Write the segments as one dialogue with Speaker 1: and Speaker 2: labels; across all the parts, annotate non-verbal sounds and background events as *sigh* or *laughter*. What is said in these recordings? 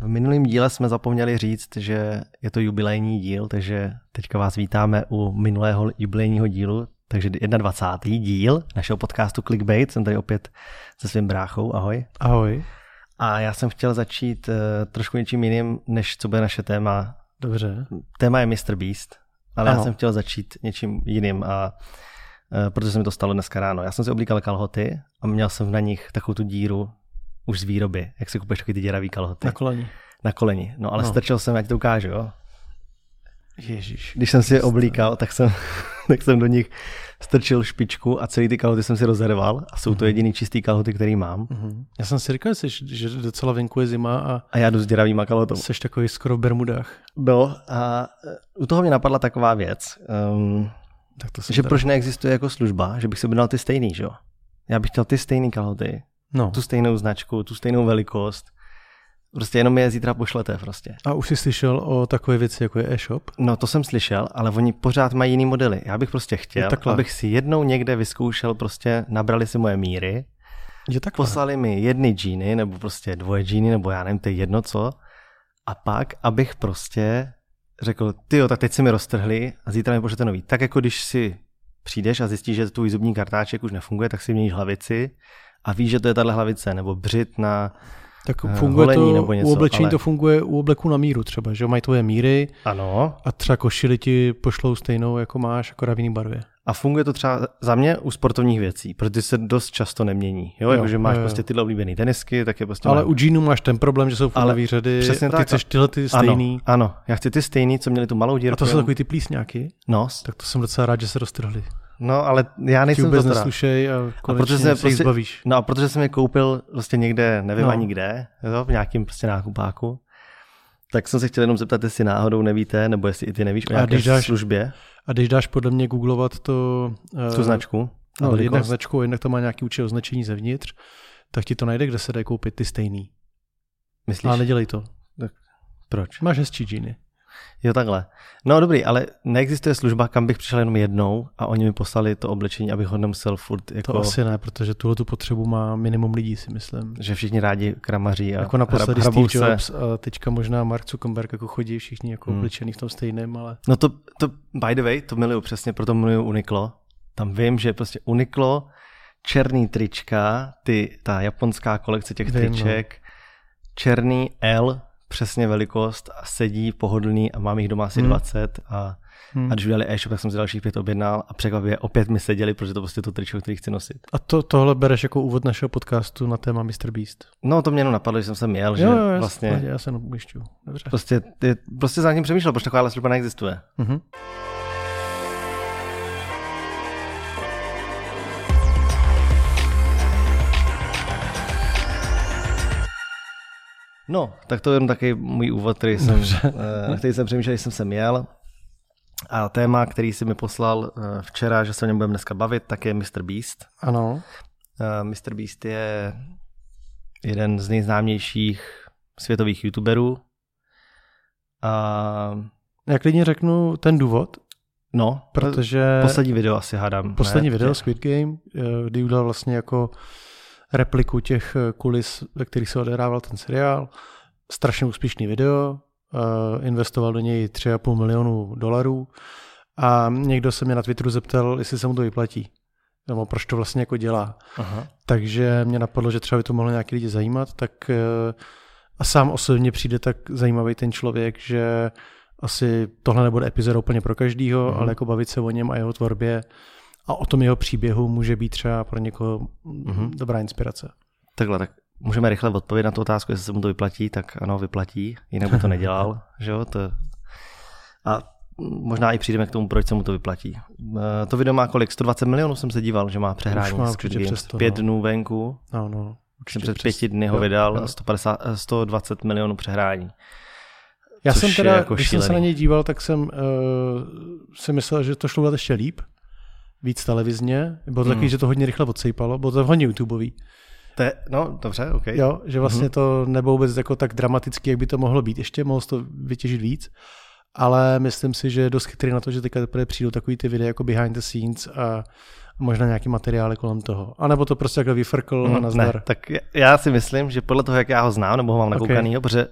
Speaker 1: v minulém díle jsme zapomněli říct, že je to jubilejní díl, takže teďka vás vítáme u minulého jubilejního dílu, takže 21. díl našeho podcastu Clickbait. Jsem tady opět se svým bráchou. Ahoj.
Speaker 2: Ahoj.
Speaker 1: A já jsem chtěl začít uh, trošku něčím jiným, než co bude naše téma.
Speaker 2: Dobře.
Speaker 1: Téma je Mr. Beast, ale ano. já jsem chtěl začít něčím jiným a uh, protože se mi to stalo dneska ráno. Já jsem si oblíkal kalhoty a měl jsem na nich takovou tu díru už z výroby, jak si kupuješ takový ty děravý kalhoty.
Speaker 2: Na koleni.
Speaker 1: Na koleni, no ale no. strčil jsem, ať to ukážu, jo.
Speaker 2: Ježíš.
Speaker 1: Když jsem si je oblíkal, tak jsem, *laughs* tak jsem do nich strčil špičku a celý ty kalhoty jsem si rozerval a jsou to mhm. jediný čistý kalhoty, který mám.
Speaker 2: Mm-hmm. Já jsem si říkal, že docela venku je zima a,
Speaker 1: a já jdu s děravýma kalhotama.
Speaker 2: Jsi takový skoro v bermudách.
Speaker 1: No a u toho mě napadla taková věc, um, tak to že proč neexistuje jako služba, že bych si objednal ty stejný, že jo? Já bych chtěl ty stejný kalhoty, no. tu stejnou značku, tu stejnou velikost, Prostě jenom je zítra pošlete prostě.
Speaker 2: A už jsi slyšel o takové věci, jako je e-shop?
Speaker 1: No to jsem slyšel, ale oni pořád mají jiný modely. Já bych prostě chtěl, abych si jednou někde vyzkoušel, prostě nabrali si moje míry, je takhle. poslali mi jedny džíny, nebo prostě dvoje džíny, nebo já nevím, to je jedno co, a pak, abych prostě řekl, ty jo, tak teď si mi roztrhli a zítra mi pošlete nový. Tak jako když si přijdeš a zjistíš, že tvůj zubní kartáček už nefunguje, tak si měníš hlavici a víš, že to je tahle hlavice, nebo břit na
Speaker 2: tak eh, funguje holení to, nebo něco, u oblečení ale... to funguje u obleku na míru třeba, že mají tvoje míry
Speaker 1: ano.
Speaker 2: a třeba košily ti pošlou stejnou, jako máš, akorát v jiný barvě.
Speaker 1: A funguje to třeba za mě u sportovních věcí, protože se dost často nemění. Jo, jo jakože máš jo, jo. prostě tyhle oblíbené tenisky, tak je prostě.
Speaker 2: Ale mám... u džínů máš ten problém, že jsou furt řady
Speaker 1: přesně
Speaker 2: a
Speaker 1: ty
Speaker 2: tak. chceš tyhle ty stejný.
Speaker 1: Ano, ano, já chci ty stejný, co měli tu malou dírku.
Speaker 2: A to jsou takový ty plísňáky?
Speaker 1: No.
Speaker 2: Tak to jsem docela rád, že se roztrhli.
Speaker 1: No, ale já nejsem
Speaker 2: vůbec to neslušej a, a protože se prostě, zbavíš.
Speaker 1: No a protože jsem je koupil prostě někde, nevím no. ani kde, jo, v nějakým prostě nákupáku, tak jsem se chtěl jenom zeptat, jestli náhodou nevíte, nebo jestli i ty nevíš o nějaké dáš, službě.
Speaker 2: A když dáš podle mě googlovat to...
Speaker 1: Uh, tu značku?
Speaker 2: No, jednak značku, jednak to má nějaký účel označení zevnitř, tak ti to najde, kde se dají koupit ty stejný.
Speaker 1: Myslíš?
Speaker 2: Ale nedělej to.
Speaker 1: Tak proč?
Speaker 2: Máš hezčí džíny.
Speaker 1: Jo, takhle. No dobrý, ale neexistuje služba, kam bych přišel jenom jednou a oni mi poslali to oblečení, abych ho nemusel furt jako...
Speaker 2: To asi ne, protože tuhle tu potřebu má minimum lidí, si myslím.
Speaker 1: Že všichni rádi kramaří a
Speaker 2: Jako naposledy Steve se. Jobs a teďka možná Mark Zuckerberg jako chodí všichni jako hmm. oblečený v tom stejném, ale...
Speaker 1: No to, to, by the way, to miluju přesně, proto miluju Uniqlo. Tam vím, že prostě Uniqlo, černý trička, ty, ta japonská kolekce těch vím, no. triček, no. černý L, přesně velikost a sedí pohodlný a mám jich doma asi hmm. 20 a, hmm. a když udělali e-shop, tak jsem si dalších pět objednal a překvapivě opět mi seděli, protože to prostě to tričko, který chci nosit.
Speaker 2: A to, tohle bereš jako úvod našeho podcastu na téma Mr. Beast?
Speaker 1: No to mě jenom napadlo, že jsem se měl, že
Speaker 2: jo, jo,
Speaker 1: vlastně...
Speaker 2: Já se. Dobře.
Speaker 1: Prostě, ty, prostě za tím přemýšlel, proč taková služba neexistuje. Mm-hmm. No, tak to je jenom taky můj úvod, který jsem, eh, na který jsem přemýšlel, když jsem se měl. A téma, který si mi poslal eh, včera, že se o něm budeme dneska bavit, tak je Mr. Beast.
Speaker 2: Ano.
Speaker 1: Eh, Mr. Beast je jeden z nejznámějších světových youtuberů. A...
Speaker 2: Já klidně řeknu ten důvod.
Speaker 1: No,
Speaker 2: protože...
Speaker 1: Poslední video asi hádám.
Speaker 2: Poslední ne? video, Squid Game, kdy udělal vlastně jako repliku těch kulis, ve kterých se odehrával ten seriál. Strašně úspěšný video, eh, investoval do něj 3,5 milionu dolarů a někdo se mě na Twitteru zeptal, jestli se mu to vyplatí nebo proč to vlastně jako dělá. Aha. Takže mě napadlo, že třeba by to mohlo nějaký lidi zajímat, tak eh, a sám osobně přijde tak zajímavý ten člověk, že asi tohle nebude epizoda úplně pro každýho, mm. ale jako bavit se o něm a jeho tvorbě a o tom jeho příběhu může být třeba pro někoho mm-hmm. dobrá inspirace.
Speaker 1: Takhle, tak můžeme rychle odpovědět na tu otázku, jestli se mu to vyplatí, tak ano, vyplatí, jinak by to nedělal, *laughs* že jo, to... A možná i přijdeme k tomu, proč se mu to vyplatí. Eh, to video má kolik? 120 milionů jsem se díval, že má přehrání má Squid Games. Přesto,
Speaker 2: Pět
Speaker 1: no. dnů venku.
Speaker 2: No, no.
Speaker 1: Určitě před pěti dny ho vydal, jo. 150, 120 milionů přehrání.
Speaker 2: Já jsem teda, jako když šílený. jsem se na něj díval, tak jsem uh, si myslel, že to šlo udělat ještě líp, víc televizně. Bylo to hmm. takový, že to hodně rychle odsejpalo. Bylo to hodně YouTubeový.
Speaker 1: To je, no, dobře, OK.
Speaker 2: Jo, že vlastně hmm. to nebylo vůbec jako tak dramatický, jak by to mohlo být. Ještě mohl to vytěžit víc. Ale myslím si, že je dost chytrý na to, že teďka teprve přijdou takový ty videa jako behind the scenes a možná nějaký materiály kolem toho. A nebo to prostě takhle vyfrkl mm, a nazdar.
Speaker 1: Ne, tak já si myslím, že podle toho, jak já ho znám, nebo ho mám nakoukanýho, okay. protože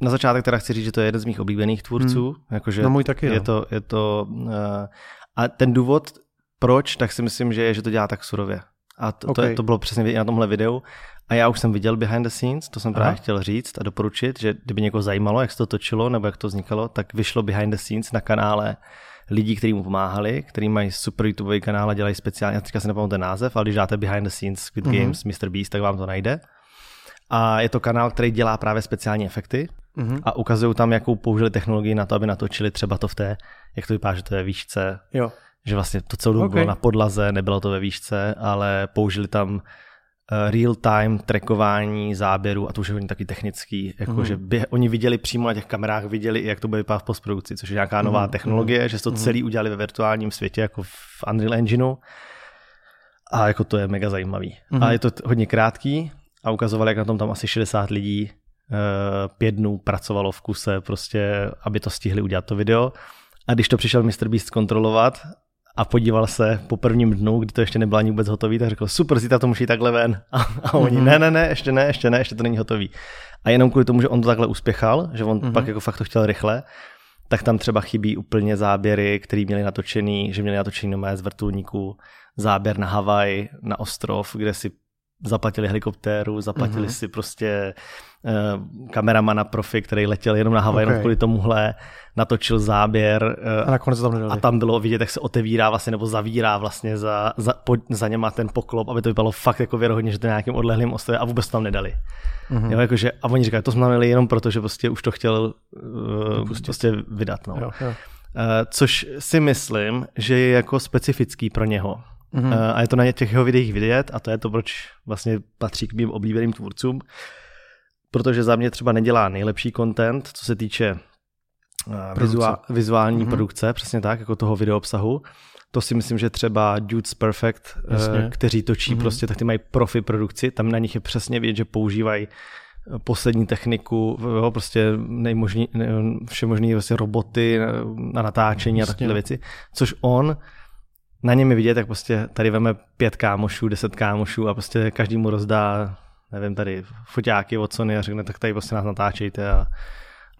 Speaker 1: na začátek teda chci říct, že to je jeden z mých oblíbených tvůrců. Hmm. Jakože
Speaker 2: no můj taky,
Speaker 1: je
Speaker 2: no.
Speaker 1: to, je to uh, a ten důvod, proč, tak si myslím, že je, že to dělá tak surově. A to, okay. to, to bylo přesně na tomhle videu. A já už jsem viděl behind the scenes, to jsem Aha. právě chtěl říct a doporučit, že kdyby někoho zajímalo, jak se to točilo nebo jak to vznikalo, tak vyšlo behind the scenes na kanále lidí, kteří mu pomáhali, kteří mají super YouTube kanál a dělají speciálně, já teďka si nepamatuji ten název, ale když dáte behind the scenes Squid mm-hmm. Games, Mr. Beast, tak vám to najde. A je to kanál, který dělá právě speciální efekty mm-hmm. a ukazují tam, jakou použili technologii na to, aby natočili třeba to v té, jak to vypadá, že to je výšce.
Speaker 2: Jo.
Speaker 1: Že vlastně to celou dobu okay. bylo na podlaze, nebylo to ve výšce, ale použili tam Eh, real-time trackování záběru a to už je hodně taky technický, jako mm. že by, oni viděli přímo na těch kamerách, viděli, jak to bude vypadat v postprodukci, což je nějaká nová mm. technologie, mm. že to mm. celý udělali ve virtuálním světě, jako v Unreal Engineu a jako to je mega zajímavý. Mm. A je to hodně krátký a ukazovali, jak na tom tam asi 60 lidí uh, pět dnů pracovalo v kuse, prostě, aby to stihli udělat to video. A když to přišel Mr. Beast kontrolovat a podíval se po prvním dnu, kdy to ještě nebylo ani vůbec hotový, tak řekl, super, zítra to musí takhle ven. *laughs* A, a oni, mm-hmm. ne, ne, ne, ještě ne, ještě ne, ještě to není hotový. A jenom kvůli tomu, že on to takhle uspěchal, že on mm-hmm. pak jako fakt to chtěl rychle, tak tam třeba chybí úplně záběry, které měli natočený, že měli natočený nomé z vrtulníků, záběr na Havaj, na ostrov, kde si zaplatili helikoptéru, zaplatili mm-hmm. si prostě uh, kameramana profi, který letěl jenom na Havaj, okay. kvůli tomuhle, natočil záběr
Speaker 2: uh, a nakonec tam nedali.
Speaker 1: A tam bylo vidět, jak se otevírá vlastně, nebo zavírá vlastně za, za, po, za něma ten poklop, aby to vypadalo fakt jako věrohodně, že to je nějakým odlehlým ostrově a vůbec to tam nedali. Mm-hmm. Jo, jakože, a oni říkají, to jsme tam jenom proto, že prostě už to chtěl uh, prostě vydat. No. Jo, jo. Uh, což si myslím, že je jako specifický pro něho Mm-hmm. A je to na těch jeho videích vidět a to je to, proč vlastně patří k mým oblíbeným tvůrcům. Protože za mě třeba nedělá nejlepší content, co se týče vizuál, vizuální mm-hmm. produkce, přesně tak, jako toho video obsahu. To si myslím, že třeba Dudes Perfect, Jasně. kteří točí mm-hmm. prostě, tak ty mají profi produkci, tam na nich je přesně vidět, že používají poslední techniku, jo, prostě nejmožný, vše možný vlastně roboty na natáčení Jasně. a takové věci, což on na něm je vidět, jak prostě tady veme pět kámošů, deset kámošů a prostě každý mu rozdá, nevím, tady foťáky od Sony a řekne, tak tady prostě nás natáčejte a,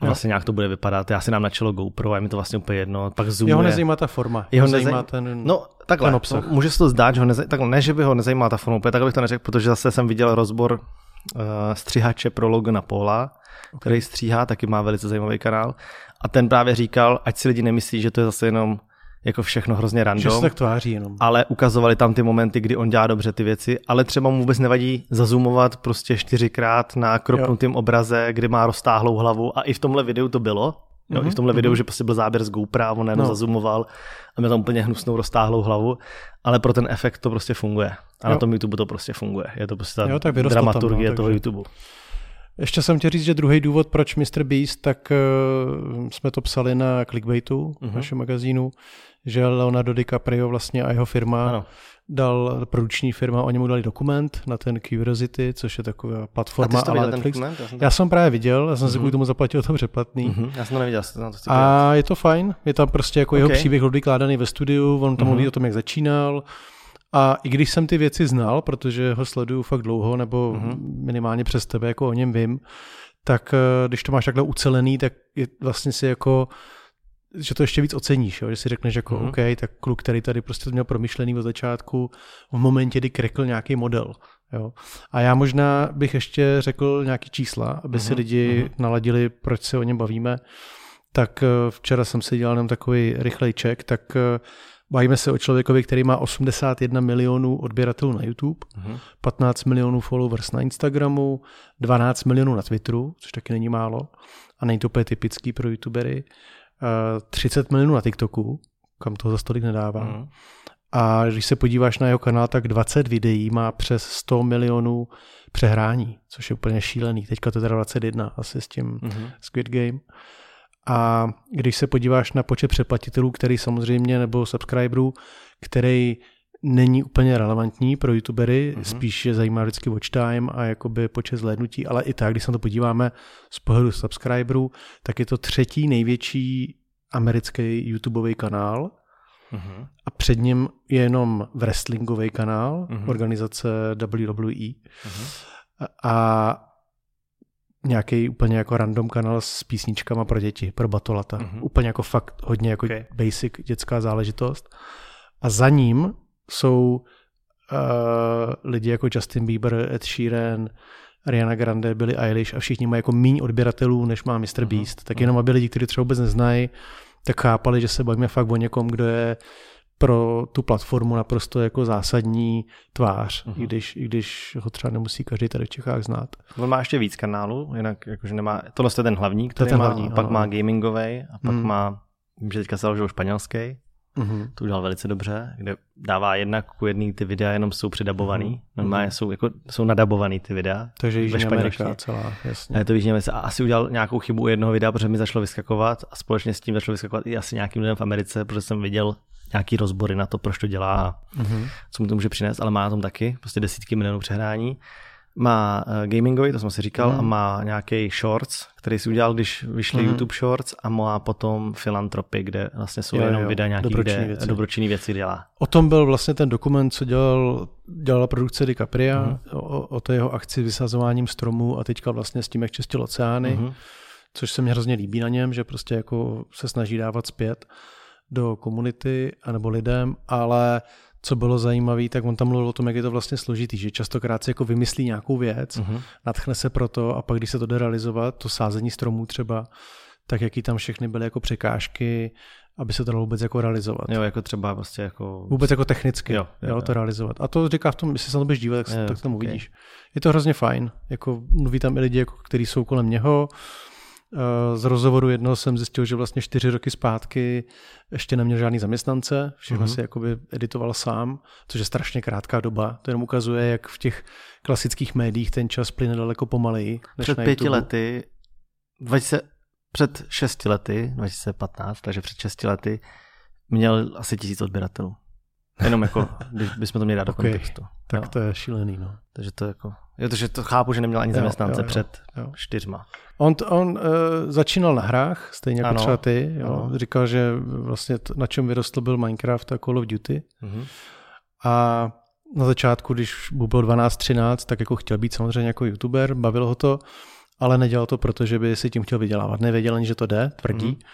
Speaker 1: a vlastně nějak to bude vypadat. Já si nám načelo GoPro a je mi to vlastně úplně jedno. Pak zoomuje.
Speaker 2: Jeho nezajímá ta forma.
Speaker 1: Jeho nezajímá ten,
Speaker 2: no, takhle, ten obsah.
Speaker 1: No, může se to zdát, že ho nezajímá, takhle, ne, že by ho nezajímala ta forma, tak bych to neřekl, protože zase jsem viděl rozbor uh, střihače pro Logana Paula, okay. který stříhá, taky má velice zajímavý kanál. A ten právě říkal, ať si lidi nemyslí, že to je zase jenom jako všechno hrozně random. Že
Speaker 2: se tak tváří jenom.
Speaker 1: Ale ukazovali tam ty momenty, kdy on dělá dobře ty věci, ale třeba mu vůbec nevadí zazumovat prostě čtyřikrát na kropnutém obraze, kdy má roztáhlou hlavu a i v tomhle videu to bylo. Jo, mm-hmm. I v tomhle mm-hmm. videu, že prostě byl záběr z GoPro on jenom no. zazumoval a měl tam úplně hnusnou roztáhlou hlavu, ale pro ten efekt to prostě funguje. A jo. na tom YouTube to prostě funguje. Je to prostě ta jo, tak dramaturgie tam, no, toho takže... YouTube.
Speaker 2: Ještě jsem chtěl říct, že druhý důvod, proč Mr. Beast, tak uh, jsme to psali na Clickbaitu, uh-huh. našem magazínu, že Leonardo DiCaprio vlastně a jeho firma ano. dal, produkční firma, oni mu dali dokument na ten Curiosity, což je taková platforma
Speaker 1: a ale Netflix. Já
Speaker 2: jsem, já jsem právě viděl, já jsem mm-hmm. si kvůli tomu zaplatil to předplatný.
Speaker 1: Mm-hmm. Já jsem to neviděl. Jsem to
Speaker 2: a je to fajn, je tam prostě jako okay. jeho příběh odvykládaný ve studiu, on tam mm-hmm. mluví o tom, jak začínal, a i když jsem ty věci znal, protože ho sleduju fakt dlouho, nebo mm-hmm. minimálně přes tebe, jako o něm vím, tak eh, když to máš takhle ucelený, tak je vlastně si jako že to ještě víc oceníš, jo? že si řekneš jako mm-hmm. OK, tak kluk, který tady prostě to měl promyšlený od začátku, v momentě, kdy krekl nějaký model. Jo? A já možná bych ještě řekl nějaký čísla, aby mm-hmm. si lidi mm-hmm. naladili, proč se o něm bavíme. Tak eh, včera jsem si dělal jenom takový rychlej check, tak eh, Bavíme se o člověkovi, který má 81 milionů odběratelů na YouTube, uh-huh. 15 milionů followers na Instagramu, 12 milionů na Twitteru, což taky není málo a není to úplně typický pro YouTubery, 30 milionů na TikToku, kam toho za stolik nedává. Uh-huh. A když se podíváš na jeho kanál, tak 20 videí má přes 100 milionů přehrání, což je úplně šílený. Teďka to je teda 21 asi s tím uh-huh. Squid Game. A když se podíváš na počet přeplatitelů, který samozřejmě, nebo subscriberů, který není úplně relevantní pro youtubery, mm-hmm. spíš je zajímá vždycky watch time a jakoby počet zhlédnutí, ale i tak, když se na to podíváme z pohledu subscriberů, tak je to třetí největší americký YouTubeový kanál mm-hmm. a před ním je jenom wrestlingový kanál mm-hmm. organizace WWE. Mm-hmm. A nějaký úplně jako random kanál s písničkama pro děti, pro batolata. Mm-hmm. Úplně jako fakt hodně jako okay. basic dětská záležitost. A za ním jsou uh, lidi jako Justin Bieber, Ed Sheeran, Ariana Grande, Billie Eilish a všichni mají jako méně odběratelů, než má Mr. Uh-huh. Beast. Tak jenom aby lidi, kteří třeba vůbec neznají, tak chápali, že se bavíme fakt o někom, kdo je pro tu platformu naprosto jako zásadní tvář, uh-huh. i, když, i když ho třeba nemusí každý tady v Čechách znát.
Speaker 1: On má ještě víc kanálů, jinak jakože nemá, tohle je ten hlavní, který ten má, hlavní, pak ano. má gamingový a pak hmm. má, vím, že teďka se založil španělský, Mm-hmm. To udělal velice dobře, kde dává jednak ku jedný ty videa, jenom jsou přidabovaný. Mm-hmm. Normálně jsou, jako, jsou nadabovaný ty videa.
Speaker 2: Takže Jižní Amerika celá, jasně. A
Speaker 1: je to Jižní Amerika. A asi udělal nějakou chybu u jednoho videa, protože mi začalo vyskakovat a společně s tím začalo vyskakovat i asi nějakým lidem v Americe, protože jsem viděl nějaký rozbory na to, proč to dělá a mm-hmm. co mu to může přinést, ale má na tom taky prostě desítky milionů přehrání má uh, gamingový, to jsem si říkal, mm. a má nějaký shorts, který si udělal, když vyšly mm. YouTube shorts a má potom filantropy, kde vlastně jsou jo, jenom jo, videa nějaký, dobročinný kde věci. dobročinný věci dělá.
Speaker 2: O tom byl vlastně ten dokument, co dělal, dělala produkce DiCapria, mm. o, o té jeho akci vysazováním stromů a teďka vlastně s tím, jak čistil oceány, mm. což se mi hrozně líbí na něm, že prostě jako se snaží dávat zpět do komunity anebo lidem, ale co bylo zajímavé, tak on tam mluvil o tom, jak je to vlastně složitý, že častokrát si jako vymyslí nějakou věc, uh-huh. natchne se pro to a pak, když se to jde realizovat, to sázení stromů třeba, tak jaký tam všechny byly jako překážky, aby se to dalo vůbec jako realizovat.
Speaker 1: Jo, jako třeba prostě jako...
Speaker 2: Vůbec jako technicky, jo, jo, jo, to jo. realizovat. A to říká v tom, jestli se na to budeš dívat, tak, jo, tak tam okay. uvidíš. Je to hrozně fajn, jako mluví tam i lidi, jako, kteří jsou kolem něho, z rozhovoru jednoho jsem zjistil, že vlastně čtyři roky zpátky ještě neměl žádný zaměstnance, všechno uh-huh. si jakoby editoval sám, což je strašně krátká doba. To jenom ukazuje, jak v těch klasických médiích ten čas plyne daleko pomaleji.
Speaker 1: Než před pěti lety, 20, před šesti lety, 2015, takže před šesti lety, měl asi tisíc odběratelů. Jenom jako, *laughs* když bychom to měli dát okay. do kontextu.
Speaker 2: Tak jo. to je šílený, no.
Speaker 1: Takže to jako, jo, takže to chápu, že neměl ani zaměstnance jo, jo, před jo. čtyřma.
Speaker 2: On, on uh, začínal na hrách, stejně jako ano, třeba ty. Jo. Ano. Říkal, že vlastně t- na čem vyrostl byl Minecraft a Call of Duty. Mm-hmm. A na začátku, když mu bylo 12-13, tak jako chtěl být samozřejmě jako youtuber, bavilo ho to, ale nedělal to, protože by si tím chtěl vydělávat. Nevěděl ani, že to jde, tvrdí. Mm-hmm.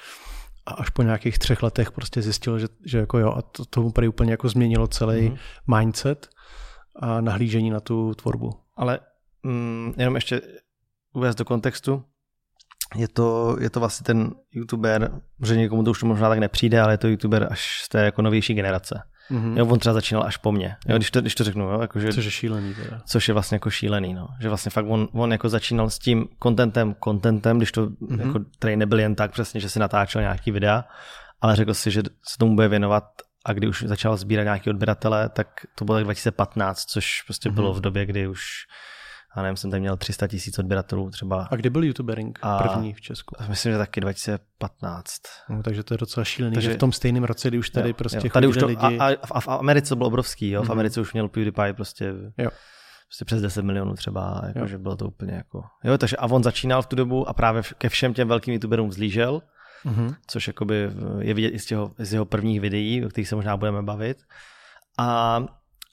Speaker 2: A až po nějakých třech letech prostě zjistil, že, že jako jo, a to, to mu úplně jako změnilo celý mm-hmm. mindset a nahlížení na tu tvorbu.
Speaker 1: Ale mm, jenom ještě uvést do kontextu, je to, je to vlastně ten youtuber, že někomu to už možná tak nepřijde, ale je to youtuber až z té jako novější generace. Mm-hmm. Jo, on třeba začínal až po mně, jo, když, to, když to řeknu. Jo, jako, že,
Speaker 2: což je šílený teda.
Speaker 1: Což je vlastně jako šílený, no. Že vlastně fakt on, on jako začínal s tím contentem, contentem, když to mm-hmm. jako tady nebyl jen tak přesně, že si natáčel nějaký videa, ale řekl si, že se tomu bude věnovat a kdy už začal sbírat nějaký odběratele, tak to bylo tak 2015, což prostě mm-hmm. bylo v době, kdy už a nevím, jsem tady měl 300 tisíc odběratelů třeba.
Speaker 2: A kdy byl youtubering a první v Česku?
Speaker 1: Myslím, že taky 2015.
Speaker 2: No, takže to je docela šílený, takže, že v tom stejném roce, kdy už tady jo, prostě jo,
Speaker 1: tady už to,
Speaker 2: lidi...
Speaker 1: A, a, a, v Americe to bylo obrovský, jo? v mhm. Americe už měl PewDiePie prostě, jo. prostě přes 10 milionů třeba, jako, že bylo to úplně jako... Jo, takže a on začínal v tu dobu a právě ke všem těm velkým youtuberům vzlížel, mm-hmm. což jakoby je vidět i z jeho, z jeho prvních videí, o kterých se možná budeme bavit. A,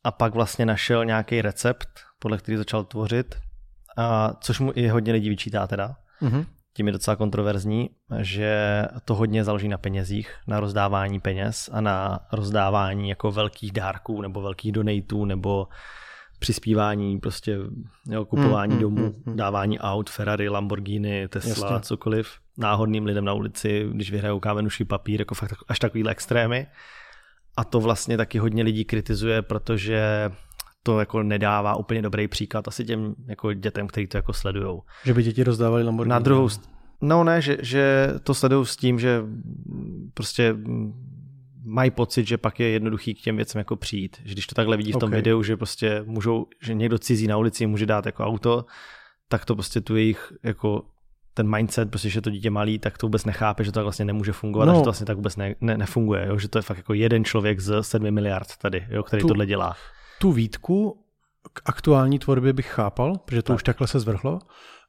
Speaker 1: a pak vlastně našel nějaký recept, podle který začal tvořit a což mu i hodně lidí vyčítá teda. Mm-hmm. Tím je docela kontroverzní, že to hodně založí na penězích, na rozdávání peněz a na rozdávání jako velkých dárků nebo velkých donatů nebo přispívání, prostě jo, kupování mm, domů, mm, mm, dávání aut, Ferrari, Lamborghini, Tesla, Jasně. cokoliv náhodným lidem na ulici, když vyhrajou kámenuší papír, jako fakt až takovýhle extrémy. A to vlastně taky hodně lidí kritizuje, protože to jako nedává úplně dobrý příklad asi těm jako dětem, kteří to jako sledujou.
Speaker 2: Že by děti rozdávali Lamborghini.
Speaker 1: Na druhou No ne, že, že to sledují s tím, že prostě mají pocit, že pak je jednoduchý k těm věcem jako přijít. Že když to takhle vidí v tom okay. videu, že prostě můžou, že někdo cizí na ulici může dát jako auto, tak to prostě tu jejich jako ten mindset, prostě, že to dítě malý, tak to vůbec nechápe, že to vlastně nemůže fungovat, no. a že to vlastně tak vůbec ne, ne, nefunguje, jo? že to je fakt jako jeden člověk z 7 miliard tady, jo? který tu, tohle dělá
Speaker 2: tu výtku k aktuální tvorbě bych chápal, protože to tak. už takhle se zvrhlo,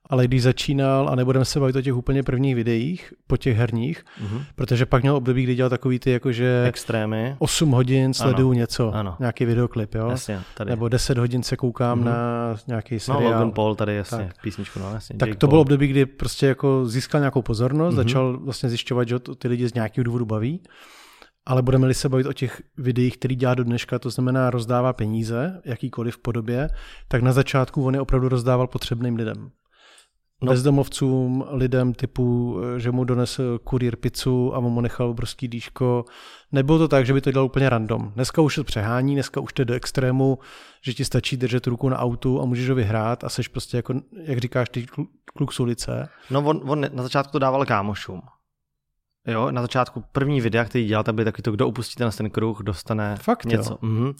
Speaker 2: ale když začínal, a nebudeme se bavit o těch úplně prvních videích, po těch herních, mm-hmm. protože pak měl období, kdy dělal takový ty jakože...
Speaker 1: Extrémy.
Speaker 2: 8 hodin sleduju ano. něco, ano. nějaký videoklip, jo?
Speaker 1: Jasně, tady.
Speaker 2: Nebo 10 hodin se koukám mm-hmm. na nějaký no, seriál.
Speaker 1: No, Logan Paul tady, jasně, tak. písničku, no jasně.
Speaker 2: Tak
Speaker 1: Jake
Speaker 2: to Paul. bylo období, kdy prostě jako získal nějakou pozornost, mm-hmm. začal vlastně zjišťovat, že ty lidi z nějakého důvodu baví. Ale budeme-li se bavit o těch videích, který dělá do dneška, to znamená rozdává peníze, jakýkoliv podobě, tak na začátku on je opravdu rozdával potřebným lidem. No. Bezdomovcům, lidem typu, že mu donesl kurýr pizzu a mu nechal obrovský dýško. Nebylo to tak, že by to dělal úplně random. Dneska už je přehání, dneska už to je do extrému, že ti stačí držet ruku na autu a můžeš ho vyhrát a seš prostě jako, jak říkáš, ty kluk z ulice.
Speaker 1: No on, on na začátku to dával kámošům. Jo, na začátku první videa, který dělal, tak byl taky to, kdo upustí ten, ten kruh, dostane
Speaker 2: Fakt,
Speaker 1: něco. Jo. Mhm.